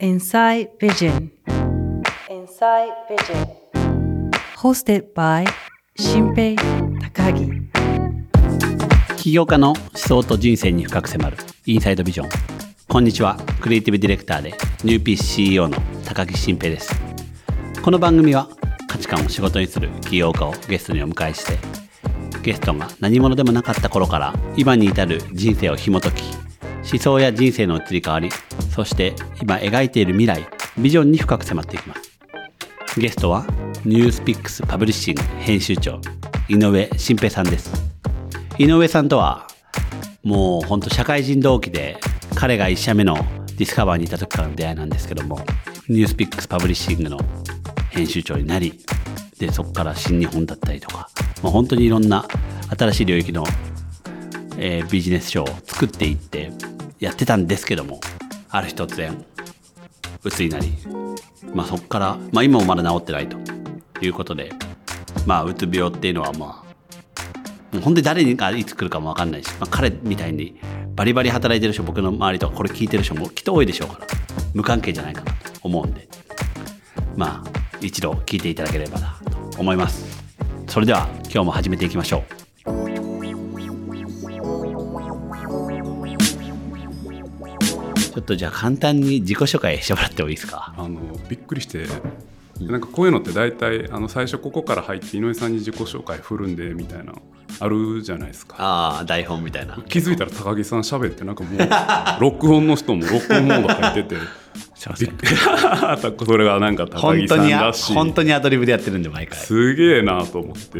Inside Vision. Inside Vision. Hosted by 新平高木起業家の思想と人生に深く迫る。インサイドビジョンこんにちは。クリエイティブディレクターでニューピース CEO の高木新平です。この番組は価値観を仕事にする起業家をゲストにお迎えしてゲストが何者でもなかった頃から今に至る人生を紐解き思想や人生の移り変わりそして今描いている未来ビジョンに深く迫っていきます。ゲストは NewsPicks パブリッシング編集長井上慎平さんです。井上さんとはもう本当社会人同期で彼が1社目のディスカバーにいた時からの出会いなんですけども NewsPicks パブリッシングの編集長になりでそこからシン・ニホンだったりとか、まあ、本当にいろんな新しい領域の、えービジネス書を作っていってやってたんですけどもある日突然鬱になり、まあ、そこから、まあ、今もまだ治ってないということで、まあ、うつ病っていうのはまあもう本当に誰がいつ来るかも分かんないし、まあ、彼みたいにバリバリ働いてる人僕の周りとかこれ聞いてる人もきっと多いでしょうから無関係じゃないかなと思うんでまあ一度聞いていただければなと思います。それでは今日も始めていきましょう。ちょっとじゃあ簡単に自己紹介してもらってもいいですか？あのびっくりしてなんかこういうのって大体あの最初ここから入って井上さんに自己紹介振るんでみたいなあるじゃないですか。ああ台本みたいな。気づいたら高木さん喋ってなんかもう録音の人も録音モード入ってて それがなんか高木さんらしい。本当にアドリブでやってるんで毎回。すげえなと思って、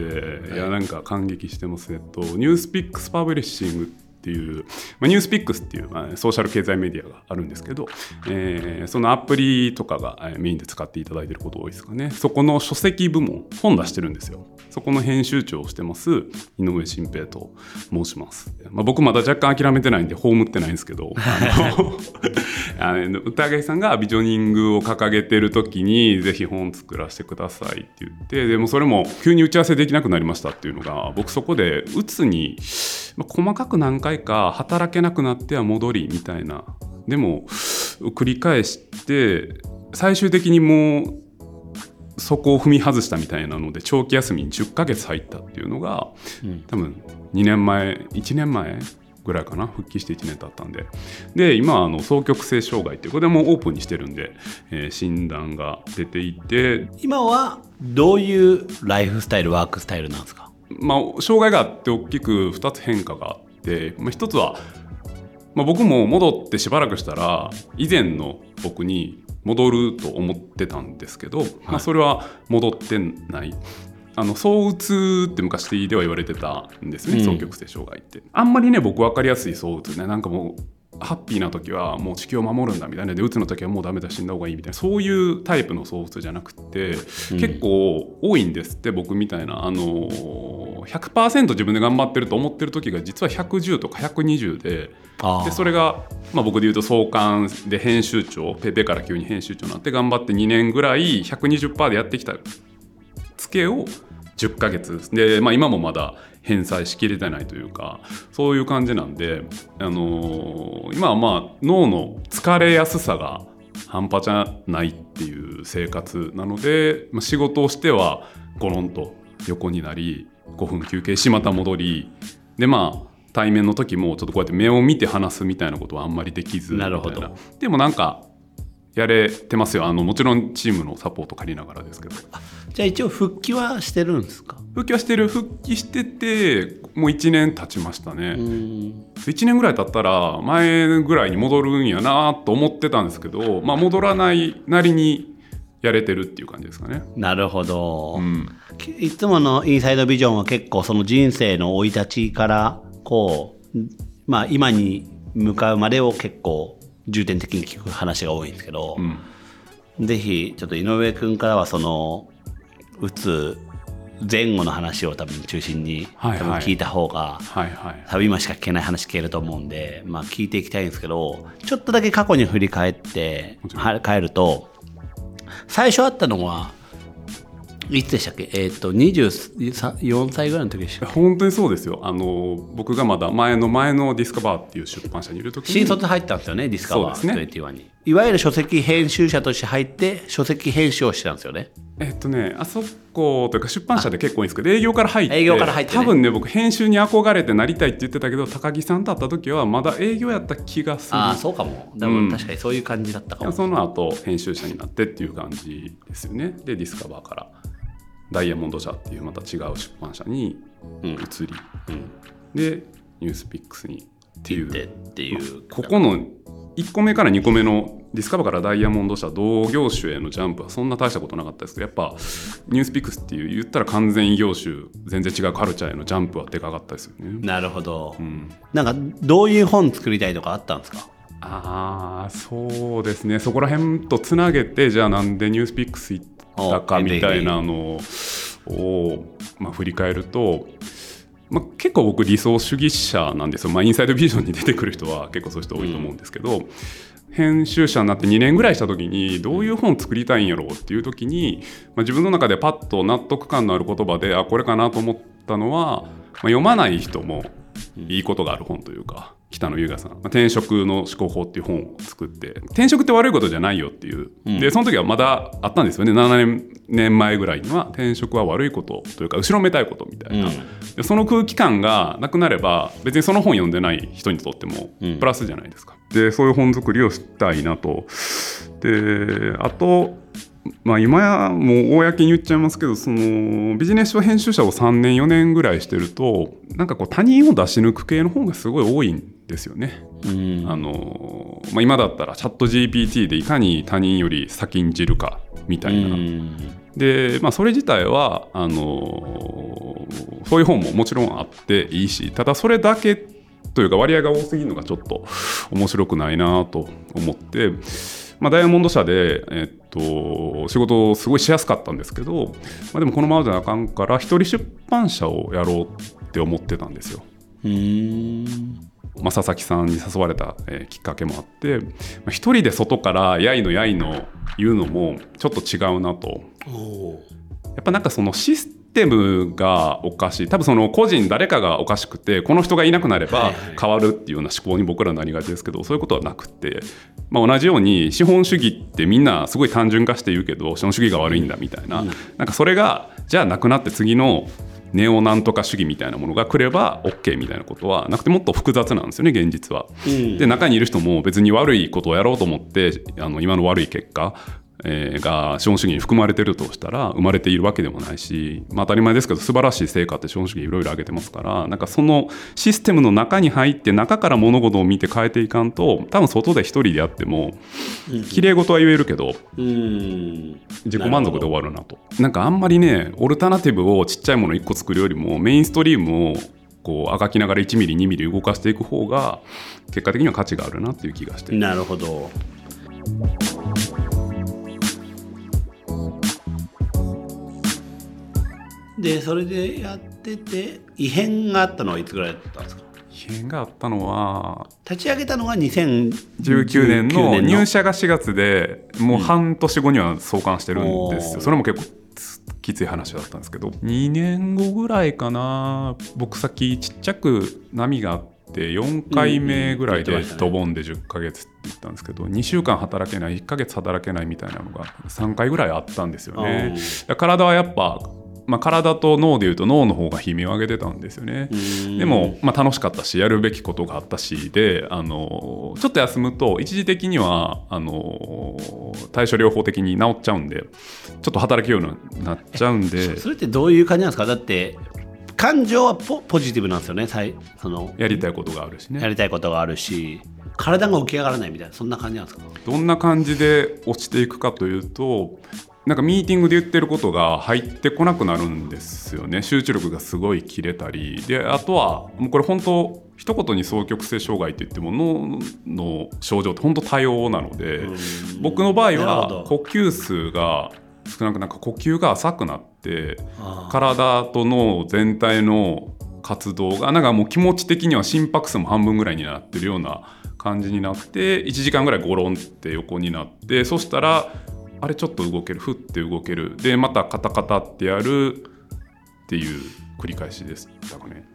い、やなんか感激してますえっと NewsPicks Publishing ってっていう、まあ、 NewsPicks っていう、まあ、ソーシャル経済メディアがあるんですけど、えーそのアプリとかがメインで使っていただいてること多いですかね。そこの書籍部門本出してるんですよ。そこの編集長をしてます井上慎平と申します、まあ、僕まだ若干諦めてないんで葬ってないんですけどあの あの歌垣さんがビジョニングを掲げてる時にぜひ本作らせてくださいって言ってでもそれも急に打ち合わせできなくなりましたっていうのが僕そこでうつに、まあ細かく何回か働けなくなっては戻りみたいな。でも繰り返して最終的にもうそこを踏み外したみたいなので長期休みに10ヶ月入ったっていうのが、多分2年前1年前ぐらいかな復帰して1年経ったんで。で今あの双極性障害っていうこれもオープンにしてるんで、えー診断が出ていて。今はどういうライフスタイルワークスタイルなんですか？まあ、障害があって大きく2つ変化があって、まあ、1つは、まあ、僕も戻ってしばらくしたら以前の僕に戻ると思ってたんですけど、まあ、それは戻ってない。あの躁うつって昔では言われてたんですねうん。双極性障害って、あんまりね僕分かりやすい躁うつね。なんかもうハッピーな時はもう地球を守るんだみたいな。でうつの時はもうダメだ死んだ方がいいみたいな。そういうタイプの躁うつじゃなくて、結構多いんですって僕みたいな。あの100%自分で頑張ってると思ってる時が実は110とか120ででそれが、まあ、僕で言うと創刊で編集長ペペから急に編集長になって頑張って2年ぐらい120%でやってきた。ツケを10ヶ月。で、まあ、今もまだ返済しきれてないというかそういう感じなんで、あのー今はまあ脳の疲れやすさが半端じゃないっていう生活なので、まあ、仕事をしてはゴロンと横になり5分休憩しまた戻りでまあ対面の時もちょっとこうやって目を見て話すみたいなことはあんまりできずなるほど。でもなんかやれてますよ。あのもちろんチームのサポート借りながらですけど。じゃあ一応復帰はしてるんですか？復帰はしてる。復帰しててもう1年経ちましたね、うん。1年ぐらい経ったら前ぐらいに戻るんやなと思ってたんですけど、まあ、戻らないなりにやれてるっていう感じですかね。なるほど、うん、いつものインサイドビジョンは結構その人生の生い立ちからこう、まあ、今に向かうまでを結構重点的に聞く話が多いんですけど、うん、ぜひちょっと井上君からはそのうつ前後の話を多分中心に多はいはい。分聞いた方が、はいはい。多分今しか聞けない話聞けると思うんで、まあ、聞いていきたいんですけどちょっとだけ過去に振り返って帰ると最初あったのはいつでしたっけ？えっ、と24歳ぐらいの時でした本当にそうですよ。あの僕がまだ前の前のディスカバーっていう出版社にいる時に。新卒入ったんですよねディスカバそうですね。ー21に、いわゆる書籍編集者として入って書籍編集をしてたんですよね。えっとねあそこというか出版社で結構いいんですけど営業から入って営業から入ってね。多分ね僕編集に憧れてなりたいって言ってたけど高木さんと会った時はまだ営業やった気がする。ああそうかも。多分確かにそういう感じだったかも、その後編集者になってっていう感じですよね。でディスカバーからダイヤモンド社っていうまた違う出版社にうん。移り、うん。でニュースピックスにっていう。でっていう。ここの1個目から2個目のディスカバーからダイヤモンド社同業種へのジャンプはそんな大したことなかったですけどやっぱニュースピックスっていう言ったら完全異業種全然違うカルチャーへのジャンプはでかかったですよね。なるほど、うん。なんかどういう本作りたいとかあったんですか？ああそうですね。そこら辺とつなげてじゃあなんでニュースピックス行ったかみたいなのを、まあ、振り返ると、まあ、結構僕理想主義者なんですよ、まあ、インサイドビジョンに出てくる人は結構そういう人多いと思うんですけど、編集者になって2年ぐらいした時にどういう本作りたいんやろうっていう時に、まあ、自分の中でパッと納得感のある言葉であこれかなと思ったのは、まあ、読まない人もいいことがある本というか。北野優雅さん、まあ、転職の思考法っていう本を作って転職って悪いことじゃないよっていう、うん。でその時はまだあったんですよね。7年年前ぐらいには転職は悪いことというか後ろめたいことみたいな、うん。でその空気感がなくなれば別にその本読んでない人にとってもうん。プラスじゃないですか、でそういう本作りをしたいなと。であとまあ、今やもう公に言っちゃいますけどそのビジネス書編集者を3年4年ぐらいしてるとなんかこう他人を出し抜く系の本がすごい多いんですよね。うん。あのまあ、今だったらチャット GPT でいかに他人より先んじるかみたいな、うん。で、まあ、それ自体はあのそういう本ももちろんあっていいしただそれだけというか割合が多すぎるのがちょっと面白くないなと思って、まあ、ダイヤモンド社で、えっと、仕事をすごいしやすかったんですけど、まあ、でもこのままじゃあかんから一人出版社をやろうって思ってたんですよ。うん。まあ、佐々木さんに誘われた、えーきっかけもあって、まあ、一人で外からやいのやいの言うのもちょっと違うなと。おやっぱなんかそのシステムがおかしい。多分その個人誰かがおかしくてこの人がいなくなれば変わるっていうような思考に僕らなりがちですけどそういうことはなくて、まあ、同じように資本主義ってみんなすごい単純化して言うけど資本主義が悪いんだみたいな,、うん。なんかそれがじゃあなくなって次のネオなんとか主義みたいなものが来れば OK みたいなことはなくてもっと複雑なんですよね現実は。うん。で中にいる人も別に悪いことをやろうと思ってあの今の悪い結果、えーが資本主義に含まれてるとしたら生まれているわけでもないし、まあ、当たり前ですけど素晴らしい成果って資本主義いろいろ挙げてますからなんかそのシステムの中に入って中から物事を見て変えていかんと多分外で一人でやっても綺麗事は言えるけどうん。自己満足で終わるなと。なんかあんまりねオルタナティブをちっちゃいもの1個作るよりもメインストリームをこうあがきながら1ミリ2ミリ動かしていく方が結果的には価値があるなっていう気がして。なるほどでそれでやってて異変があったのはいつぐらいだったんですか？異変があったのは立ち上げたのが2019 19年の年入社が4月でもう半年後には創刊してるんですよ、おー。それも結構つきつい話だったんですけど。2年後ぐらいかな。僕先ちっちゃく波があって4回目ぐらいでドボンで10ヶ月って言ったんですけど2週間働けない1ヶ月働けないみたいなのが3回ぐらいあったんですよね。体はやっぱまあ、体と脳でいうと脳の方が悲鳴を上げてたんですよね。でも、まあ、楽しかったしやるべきことがあったしであのちょっと休むと一時的にはあの対処療法的に治っちゃうんでちょっと働けるようになっちゃうんで。それってどういう感じなんですか？だって感情はポポジティブなんですよねさいその。やりたいことがあるしね。やりたいことがあるし体が起き上がらないみたいなそんな感じなんですか？どんな感じで落ちていくかというとなんかミーティングで言ってることが入ってこなくなるんですよね。集中力がすごい切れたり。であとはもうこれ本当一言に双極性障害って言っても脳の症状って本当多様なので僕の場合は呼吸数が少なくなんか呼吸が浅くなって体と脳全体の活動がなんかもう気持ち的には心拍数も半分ぐらいになってるような感じになって1時間ぐらいゴロンって横になってそしたらあれちょっと動けるふって動ける。でまたカタカタってやるっていう繰り返しでしたかね。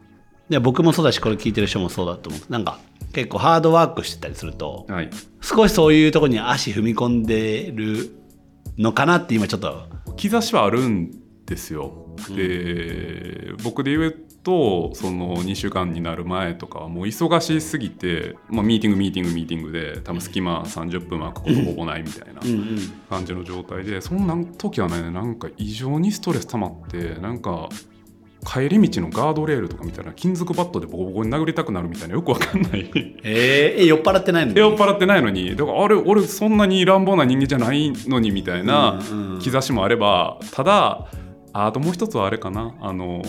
で僕もそうだしこれ聞いてる人もそうだと思う。なんか結構ハードワークしてたりするとはい。少しそういうところに足踏み込んでるのかなって今ちょっと。兆しはあるんですよ。で、僕で言うとその2週間になる前とかはもう忙しすぎて、まあ、ミーティングミーティングミーティングで多分隙間30分空くことほぼないみたいな感じの状態でそんな時はねなんか異常にストレス溜まってなんか帰り道のガードレールとかみたいな金属バットでボコボコに殴りたくなるみたいなよくわかんない。えー、え酔っ払ってないのに？酔っ払ってないのに。だからあれ俺そんなに乱暴な人間じゃないのにみたいな兆しもあればただあともう一つはあれかな。あの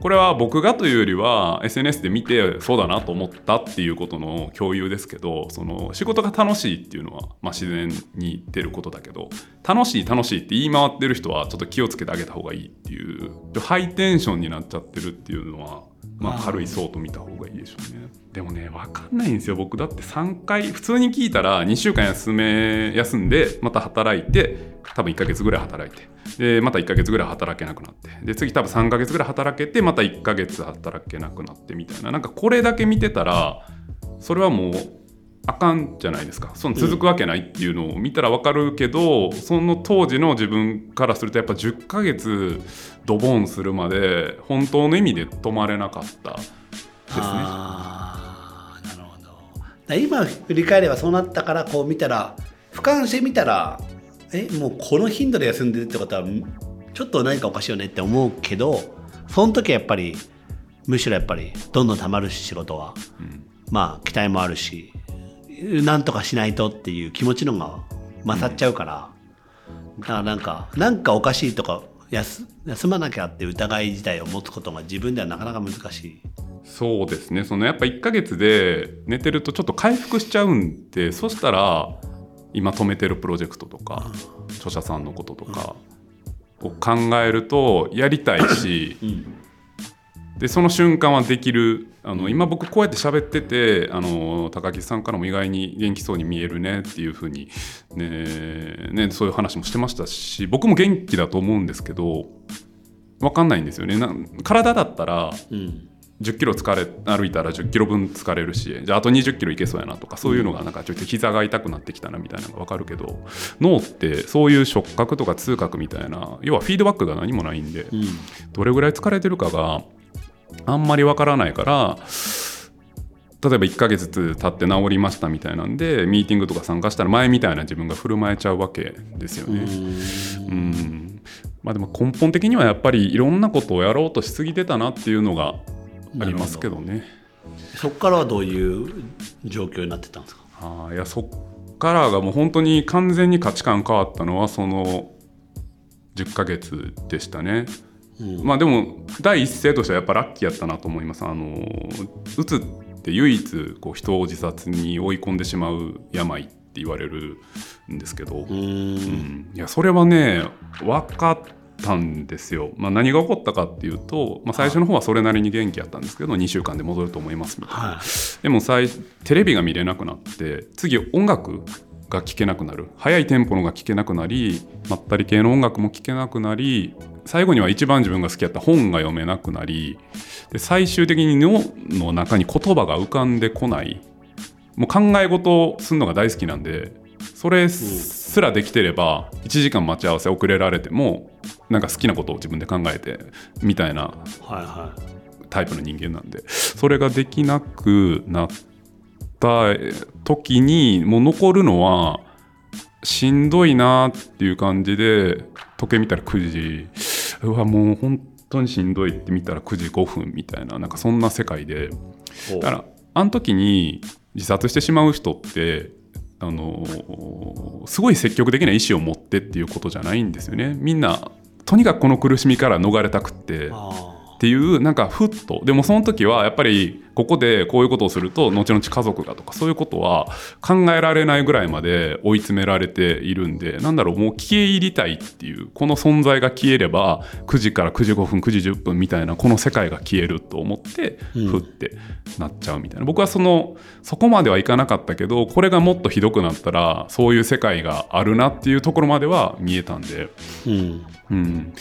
これは僕がというよりは SNS で見てそうだなと思ったっていうことの共有ですけどその仕事が楽しいっていうのは、まあ、自然に出ることだけど楽しい楽しいって言い回ってる人はちょっと気をつけてあげた方がいいっていう。ハイテンションになっちゃってるっていうのは、まあ、軽いそうと見た方がいいでしょうね。でもね分かんないんですよ。僕だって3回普通に聞いたら2週間休め休んでまた働いて多分1ヶ月ぐらい働いて。でまた1ヶ月ぐらい働けなくなって。で次多分3ヶ月ぐらい働けてまた1ヶ月働けなくなってみたいな。なんかこれだけ見てたらそれはもうあかんじゃないですか。その続くわけないっていうのを見たら分かるけど、その当時の自分からするとやっぱ10ヶ月ドボンするまで本当の意味で止まれなかったですね。あーなるほど。今振り返ればそうなったからこう見たら俯瞰してみたらえもうこの頻度で休んでるってことはんちょっと何かおかしいよねって思うけどその時はやっぱりむしろやっぱりどんどんたまるし仕事は、まあ期待もあるしなんとかしないとっていう気持ちの方が勝っちゃうから、だからなんかなんかおかしいとか休休まなきゃって疑い自体を持つことが自分ではなかなか難しい。そうですね。そのやっぱ1ヶ月で寝てるとちょっと回復しちゃうんでそしたら今止めてるプロジェクトとか著者さんのこととかを考えるとやりたいし、でその瞬間はできるあの今僕こうやって喋っててあの高木さんからも意外に元気そうに見えるねっていうふうに、ねね、そういう話もしてましたし僕も元気だと思うんですけど分かんないんですよね。な体だったらうん。10キロ疲れ歩いたら10キロ分疲れるしじゃああと20キロいけそうやなとかそういうのがなんかちょっと膝が痛くなってきたなみたいなのが分かるけど脳ってそういう触覚とか痛覚みたいな要はフィードバックが何もないんでうん。どれぐらい疲れてるかがあんまり分からないから例えば1ヶ月経って治りましたみたいなんでミーティングとか参加したら前みたいな自分が振る舞えちゃうわけですよね。うんまあでも根本的にはやっぱりいろんなことをやろうとしすぎてたなっていうのがありますけどね。そこからはどういう状況になってたんですか？あーいやそっからがもう本当に完全に価値観変わったのはその10ヶ月でしたね。まあでも第一声としてはやっぱラッキーやったなと思います。あのうつって唯一こう人を自殺に追い込んでしまう病って言われるんですけど、うーん。うん。いやそれはね分かったんですよ、まあ、何が起こったかっていうと、まあ、最初の方はそれなりに元気やったんですけど2週間で戻ると思いますみたいな、はい。でも最テレビが見れなくなって次音楽が聴けなくなる。速いテンポのが聴けなくなりまったり系の音楽も聴けなくなり最後には一番自分が好きやった本が読めなくなりで最終的に脳の中に言葉が浮かんでこない。もう考え事をするのが大好きなんでそれすらできてれば1時間待ち合わせ遅れられてもなんか好きなことを自分で考えてみたいなタイプの人間なんでそれができなくなった時にもう残るのはしんどいなっていう感じで時計見たら9時。うわもう本当にしんどいって見たら9時5分みたいななんかそんな世界で。いだからあの時に自殺してしまう人ってあのすごい積極的な意思を持ってっていうことじゃないんですよね。みんなとにかくこの苦しみから逃れたくって。あっていうなんかふっと。でもその時はやっぱりここでこういうことをすると後々家族がとかそういうことは考えられないぐらいまで追い詰められているんでなんだろうもう消え入りたいっていうこの存在が消えれば9時から9時5分9時10分みたいなこの世界が消えると思ってふってなっちゃうみたいな、僕はそのそこまではいかなかったけどこれがもっとひどくなったらそういう世界があるなっていうところまでは見えたんで。うん。うん、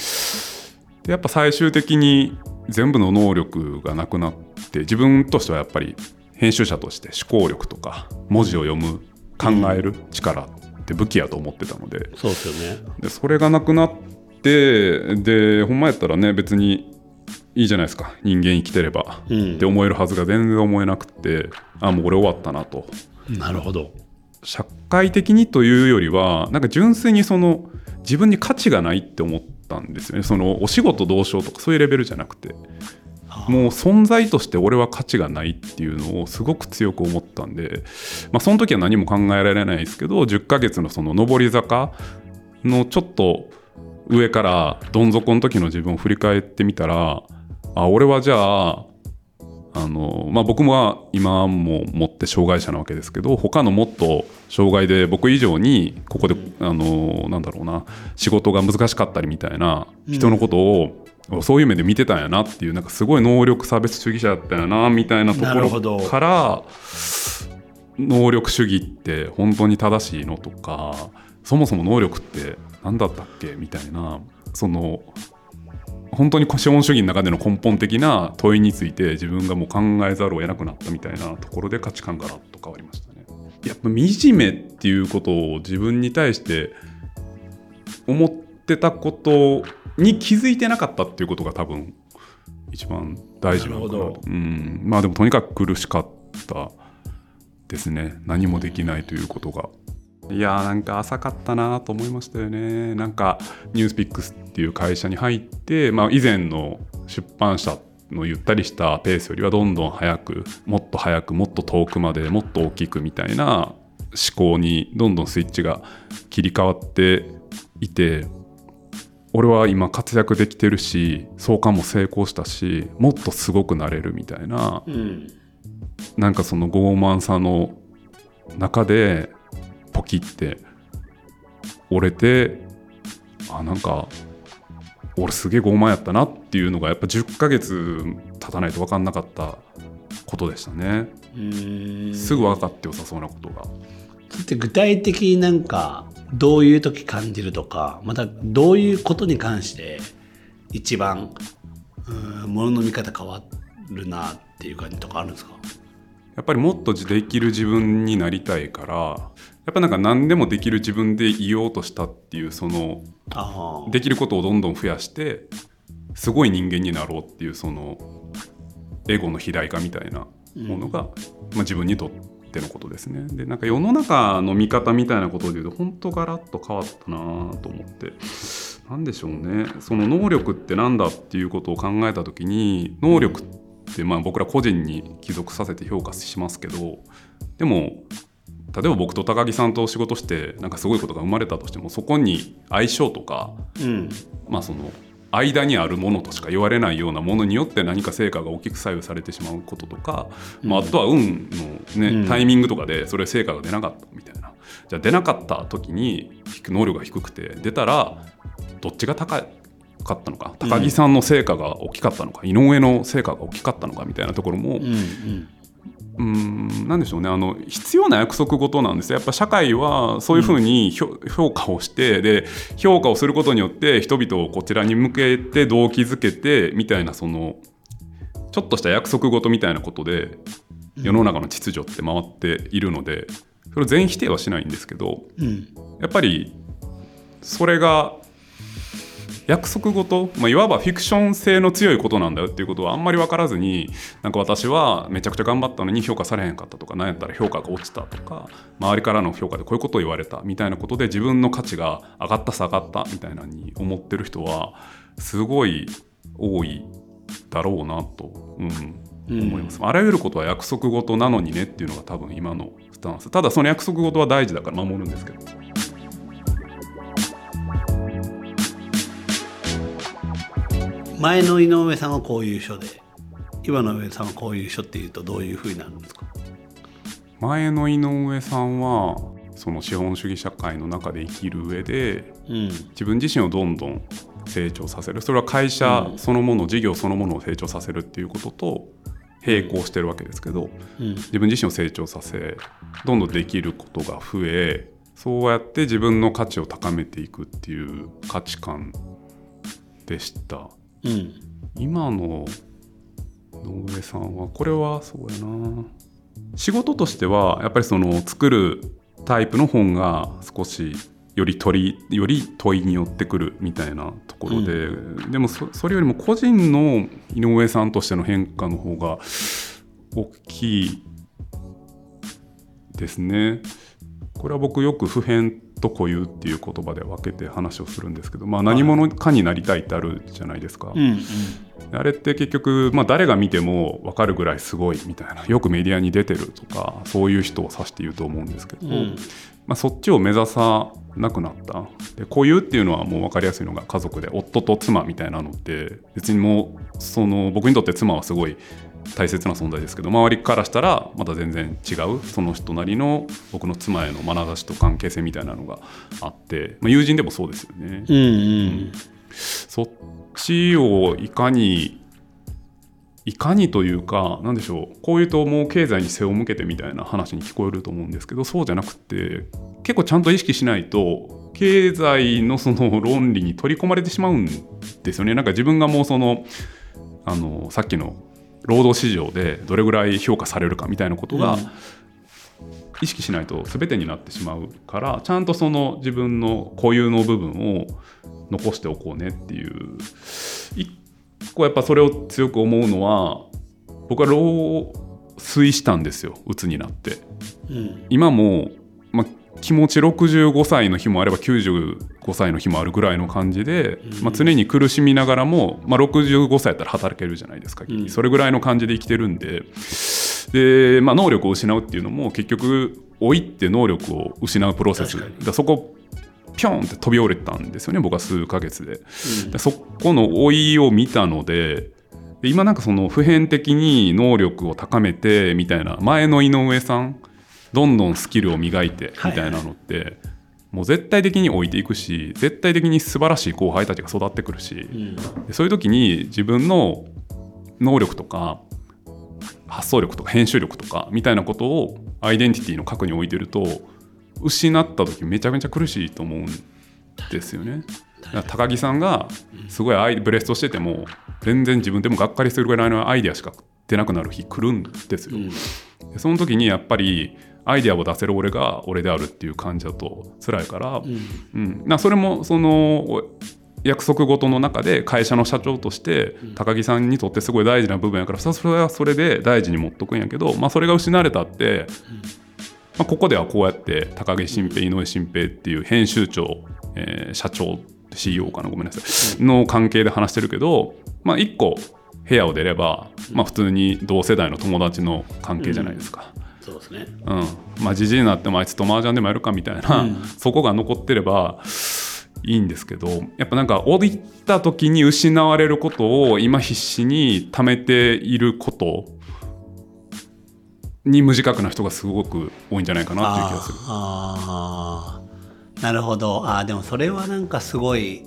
でやっぱ最終的に全部の能力がなくなって自分としてはやっぱり編集者として思考力とか文字を読む考える力って武器やと思ってたので。そうですよね。でそれがなくなってでほんまやったらね別にいいじゃないですか。人間生きてれば、うん。って思えるはずが全然思えなくってあもう俺終わったなと。なるほど。社会的にというよりはなんか純粋にその自分に価値がないって思ったんですよね。そのお仕事どうしようとかそういうレベルじゃなくて。もう存在として俺は価値がないっていうのをすごく強く思ったんで、まあ、その時は何も考えられないですけど10ヶ月のその上り坂のちょっと上からどん底の時の自分を振り返ってみたらあ俺はじゃああのまあ、僕も今も持って障害者なわけですけど他のもっと障害で僕以上にここで、あのなんだろうな仕事が難しかったりみたいな人のことを、そういう目で見てたんやなっていうなんかすごい能力差別主義者だったんやなみたいなところから能力主義って本当に正しいのとかそもそも能力って何だったっけみたいなその本当に資本主義の中での根本的な問いについて自分がもう考えざるを得なくなったみたいなところで価値観がらっと変わりましたね。やっぱ惨めっていうことを自分に対して思ってたことに気づいてなかったっていうことが多分一番大事なのかなうん、まあでもとにかく苦しかったですね何もできないということが。いやーなんか浅かったなと思いましたよね。なんかニュースピックスっていう会社に入って、まあ、以前の出版社のゆったりしたペースよりはどんどん早くもっと早くもっと遠くまでもっと大きくみたいな思考にどんどんスイッチが切り替わっていて俺は今活躍できてるし創刊も成功したしもっとすごくなれるみたいなうんなんかその傲慢さの中でポキって折れてあなんか俺すげえ傲慢やったなっていうのがやっぱ10ヶ月経たないと分かんなかったことでしたね。うんすぐ分かって良さそうなことが。それって具体的になんかどういう時感じるとかまたどういうことに関して一番うん物の見方変わるなっていう感じとかあるんですか？やっぱりもっとできる自分になりたいからやっぱなんか何でもできる自分でいようとしたっていうそのできることをどんどん増やしてすごい人間になろうっていうそのエゴの肥大化みたいなものが、まあ、自分にとってのことですね。でなんか世の中の見方みたいなことで言うと本当ガラッと変わったなと思って。なんでしょうね。その能力ってなんだっていうことを考えた時に能力ってまあ僕ら個人に帰属させて評価しますけどでも例えば僕と高木さんと仕事してなんかすごいことが生まれたとしてもそこに相性とかうん。まあその間にあるものとしか言われないようなものによって何か成果が大きく左右されてしまうこととか、まあ、あとは運の、ねうん。タイミングとかでそれ成果が出なかったみたいな。じゃあ出なかった時に能力が低くて出たらどっちが高かったのか？高木さんの成果が大きかったのか、井上の成果が大きかったのか？みたいなところも、うんうんうーんなんでしょうね。あの必要な約束事なんですよ。やっぱ社会はそういうふうに評,、評価をしてで評価をすることによって人々をこちらに向けて動機づけてみたいなそのちょっとした約束事みたいなことで世の中の秩序って回っているのでそれを全否定はしないんですけどうん。やっぱりそれが約束事、まあ、いわばフィクション性の強いことなんだよっていうことはあんまり分からずになんか私はめちゃくちゃ頑張ったのに評価されへんかったとか何やったら評価が落ちたとか周りからの評価でこういうことを言われたみたいなことで自分の価値が上がった下がったみたいなのに思ってる人はすごい多いだろうなと、うん、思います、あらゆることは約束事なのにねっていうのが多分今のスタンス。ただその約束事は大事だから守るんですけど。前の井上さんはこういう人で今の上さんはこういう人っていうとどういうふうになるんですか？前の井上さんはその資本主義社会の中で生きる上で、うん、自分自身をどんどん成長させる。それは会社そのもの、うん、事業そのものを成長させるっていうことと並行してるわけですけど、うん、自分自身を成長させどんどんできることが増えそうやって自分の価値を高めていくっていう価値観でした、うん、今の野上さんはこれはそうやな。仕事としてはやっぱりその作るタイプの本が少しより取りより問いによってくるみたいなところで、うん、でもそれよりも個人の井上さんとしての変化の方が大きいですね。これは僕よく普遍と固有っていう言葉で分けて話をするんですけど、まあ、何者かになりたいってあるじゃないですか。うんうん。あれって結局、まあ、誰が見ても分かるぐらいすごいみたいなよくメディアに出てるとかそういう人を指して言うと思うんですけど、うん、まあ、そっちを目指さなくなった。で固有っていうのはもう分かりやすいのが家族で夫と妻みたいなのって別にもうその僕にとって妻はすごい大切な存在ですけど周りからしたらまた全然違うその人なりの僕の妻への眼差しと関係性みたいなのがあって、まあ、友人でもそうですよね。うん、うんそっちをいかにいかにというか何でしょうこういうともう経済に背を向けてみたいな話に聞こえると思うんですけどそうじゃなくて結構ちゃんと意識しないと経済のその論理に取り込まれてしまうんですよねなんか自分がもうそのあのさっきの労働市場でどれぐらい評価されるかみたいなことが、意識しないと全てになってしまうからちゃんとその自分の固有の部分を残しておこうねっていう。一個やっぱそれを強く思うのは僕は老衰したんですよ鬱になって、うん、今も、まあ、気持ち65歳の日もあれば95歳の日もあるぐらいの感じで、うん、まあ、常に苦しみながらも、まあ、65歳やったら働けるじゃないですか、うん、それぐらいの感じで生きてるんで。で、まあ、能力を失うっていうのも結局老いって能力を失うプロセス。だそこピョンって飛び降りたんですよね僕は数ヶ月で。うん、でそこの老いを見たので今なんかその普遍的に能力を高めてみたいな前の井上さんどんどんスキルを磨いてみたいなのって、はいはい、もう絶対的に置いていくし絶対的に素晴らしい後輩たちが育ってくるし、うん、そういう時に自分の能力とか発想力とか編集力とかみたいなことをアイデンティティの核に置いてると失った時めちゃめちゃ苦しいと思うんですよね。高木さんがすごいアイブレストしてても全然自分でもがっかりするぐらいのアイデアしか出なくなる日来るんですよ。でその時にやっぱりアイデアを出せる俺が俺であるっていう感じだと辛いから、うん、うん、それもその約束事の中で会社の社長として高木さんにとってすごい大事な部分やからそれはそれで大事に持っとくんやけど、まあ、それが失われたってまあ、ここではこうやって高木新平井上新平っていう編集長、えー、社長 CEO かな？ごめんなさい。の関係で話してるけど、まあ、1個部屋を出れば、まあ、普通に同世代の友達の関係じゃないですか。うん、そうですね、うん。まあ、じじいになってもあいつと麻雀でもやるかみたいな、うん、そこが残ってればいいんですけどやっぱなんか降りた時に失われることを今必死に貯めていることに無自覚な人がすごく多いんじゃないかなっていう気がする。ああなるほど。あでもそれはなんかすごい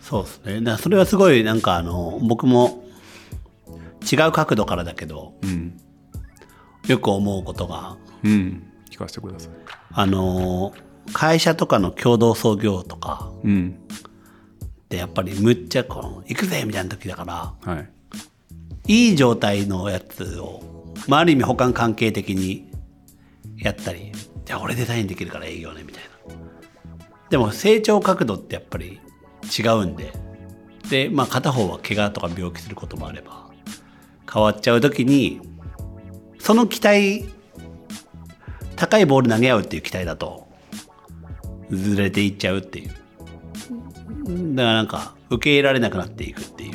そうですね。だそれはすごいなんかあの僕も違う角度からだけど、うん、よく思うことが、うん、聞かせてください。あの会社とかの共同創業とか、うん、でやっぱりむっちゃこの行くぜみたいな時だから、はい、いい状態のやつをまあ、ある意味補完関係的にやったりじゃあ俺デザインできるから営業ねみたいな。でも成長角度ってやっぱり違うんでで、まあ、片方は怪我とか病気することもあれば変わっちゃう時にその期待高いボール投げ合うっていう期待だとずれていっちゃうっていう。だからなんか受け入れられなくなっていくっていう。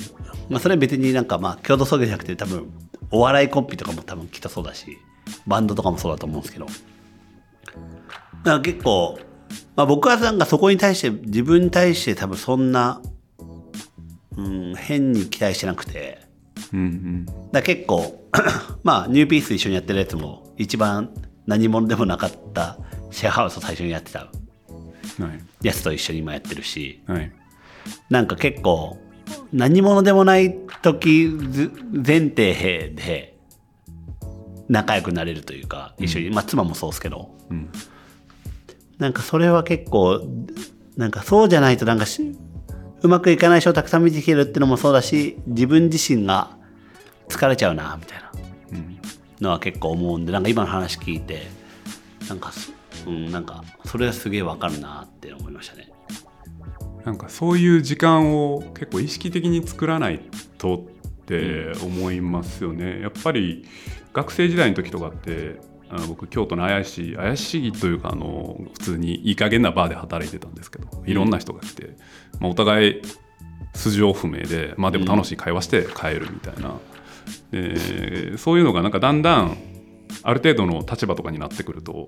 まあそれは別になんかまあ共同創業じゃなくて多分お笑いコンビとかも多分きっとそうだしバンドとかもそうだと思うんですけど。だから結構、まあ、僕はなんかそこに対して自分に対して多分そんな、うん、変に期待してなくて。うんうん。だ結構 まあニューピース一緒にやってるやつも一番何者でもなかったシェアハウスを最初にやってたはい。やつと一緒に今やってるしはい。なんか結構何者でもない時ず前提で仲良くなれるというか一緒に、まあ妻もそうですけど。うん。なんかそれは結構なんかそうじゃないとなんかしうまくいかない人をたくさん見てきてるってのもそうだし自分自身が疲れちゃうなみたいなうんのは結構思うんでなんか今の話聞いてなんかすうんなんかそれがすげえわかるなって思いましたね。なんかそういう時間を結構意識的に作らないとって思いますよね。やっぱり学生時代の時とかってあの僕京都の怪しい怪しいというかあの普通にいい加減なバーで働いてたんですけどいろんな人がいて、まあ、お互い素性不明で、まあ、でも楽しい会話して帰るみたいな、でそういうのがなんかだんだんある程度の立場とかになってくると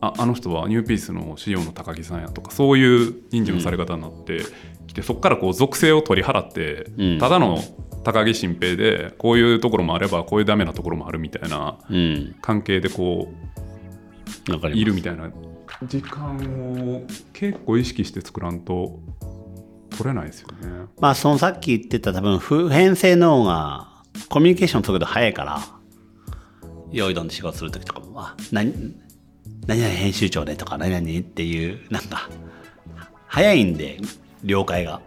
ああの人はニューピースの CEO の高木さんやとかそういう認知のされ方になってきて、そこからこう属性を取り払って、うん。ただの高木新平でこういうところもあればこういうダメなところもあるみたいなうん、関係でこういるみたいな時間を結構意識して作らんと取れないですよね。まあそのさっき言ってた多分普遍性の方がコミュニケーション速度速いから用意どんで仕事する時とかもあ何何々編集長でとか何々っていうなんか早いんで了解が。はい。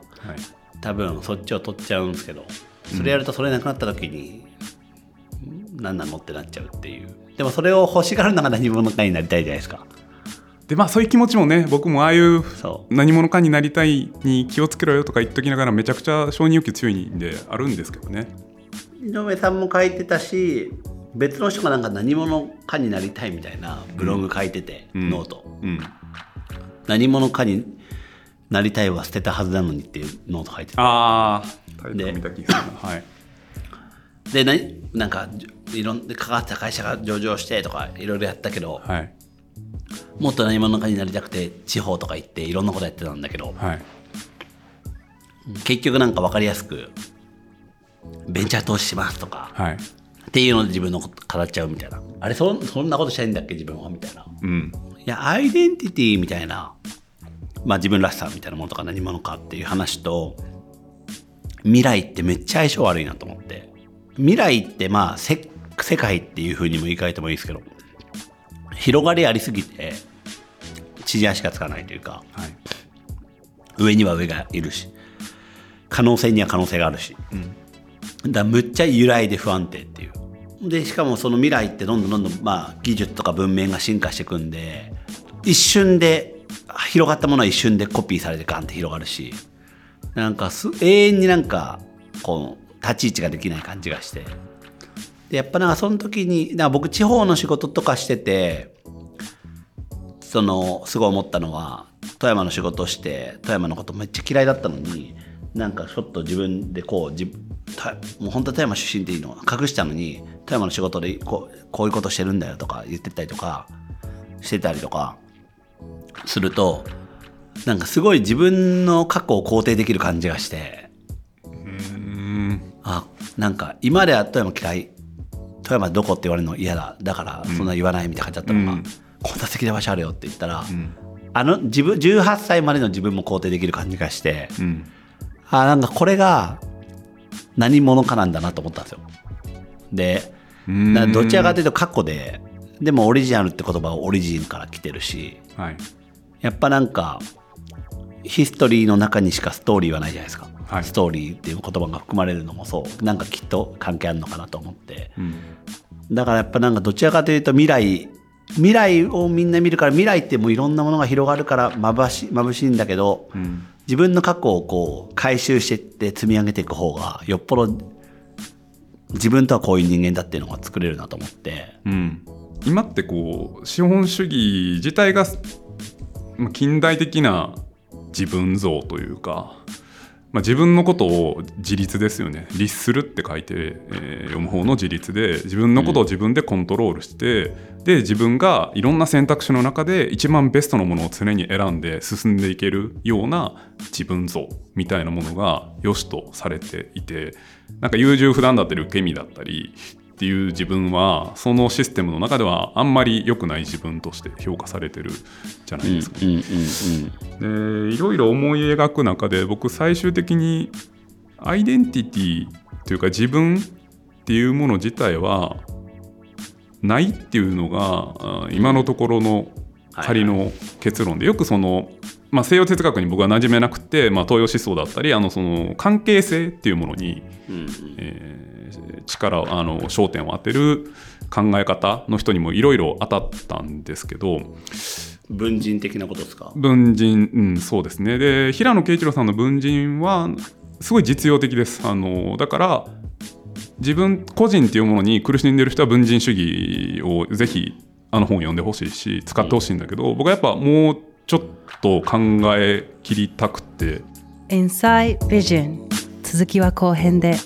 多分そっちを取っちゃうんですけどそれやるとそれなくなった時に、何なのってなっちゃうっていう。でもそれを欲しがるのが何者かになりたいじゃないですか。でまあそういう気持ちもね僕もああいうそ何者かになりたいに気をつけろよとか言っときながらめちゃくちゃ承認欲求強いんであるんですけどね。井上さんも書いてたし別の人がなんか何者かになりたいみたいなブログ書いてて、うん。 note。うん。何者かになりたいは捨てたはずなのにっていうノート書いててああタイ見た気がするなはい。でななんかじいろんで関わった会社が上場してとかいろいろやったけどはい。もっと何者かになりたくて地方とか行っていろんなことやってたんだけどはい。結局なんか分かりやすくベンチャー投資しますとかはい。っていうので自分のこと語っちゃうみたいな。あれそそんなことしたいんだっけ？自分はみたいな。うん。いやアイデンティティみたいな、まあ、自分らしさみたいなものとか何者かっていう話と未来ってめっちゃ相性悪いなと思って。未来ってまあせ世界っていう風にも言い換えてもいいですけど広がりありすぎて地地足がつかないというかはい。上には上がいるし可能性には可能性があるし、だからむっちゃ揺らいで不安定っていう。でしかもその未来ってどんどんどんどん、まあ、技術とか文明が進化していくんで一瞬で広がったものは一瞬でコピーされてガンって広がるしなんかす永遠になんかこう立ち位置ができない感じがして。でやっぱなんかその時にだから僕地方の仕事とかしててそのすごい思ったのは富山の仕事して富山のことめっちゃ嫌いだったのになんかちょっと自分でこう自もう本当は富山出身っていうの隠したのに富山の仕事でこうこういうことしてるんだよとか言ってたりとかしてたりとかするとなんかすごい自分の過去を肯定できる感じがして。うん。あなんか今では富山嫌い。富山どこって言われるの嫌だ。だからそんな言わないみたいな感じだったのが、うん。こんな素敵な場所あるよって言ったら、ん。あの自分18歳までの自分も肯定できる感じがして、うん。あなんかこれが何者かなんだなと思ったんですよ。でどちらかというと過去ででもオリジナルって言葉はオリジンから来てるしはい。やっぱなんかヒストリーの中にしかストーリーはないじゃないですか、はい。ストーリーっていう言葉が含まれるのもそう。なんかきっと関係あるのかなと思って。うん。だからやっぱなんかどちらかというと未来未来をみんな見るから未来ってもういろんなものが広がるからまぶし眩しいんだけど、うん。自分の過去をこう回収していって積み上げていく方がよっぽど自分とはこういう人間だっていうのが作れるなと思って。うん、今ってこう資本主義自体がまあ近代的な自分像というかまあ、自分のことを自立ですよね。律するって書いて、えー、読む方の自立で自分のことを自分でコントロールして、うん、で自分がいろんな選択肢の中で一番ベストのものを常に選んで進んでいけるような自分像みたいなものが良しとされていてなんか優柔不断だったり受け身だったりっていう自分はそのシステムの中ではあんまり良くない自分として評価されてるじゃないですか。でいろいろ思い描く中で僕最終的にアイデンティティというか自分っていうもの自体はないっていうのが今のところの仮の結論でよくその、まあ、西洋哲学に僕は馴染めなくて、まあ、東洋思想だったりあのその関係性っていうものに、うんえー力をあの焦点を当てる考え方の人にもいろいろ当たったんですけど。文人的なことですか？文人、うん、そうですね。で平野啓一郎さんの文人はすごい実用的です。あのだから自分個人っていうものに苦しんでる人は文人主義をぜひあの本読んでほしいし使ってほしいんだけど、僕はやっぱもうちょっと考え切りたくて。Inside Vision 続きは後編で。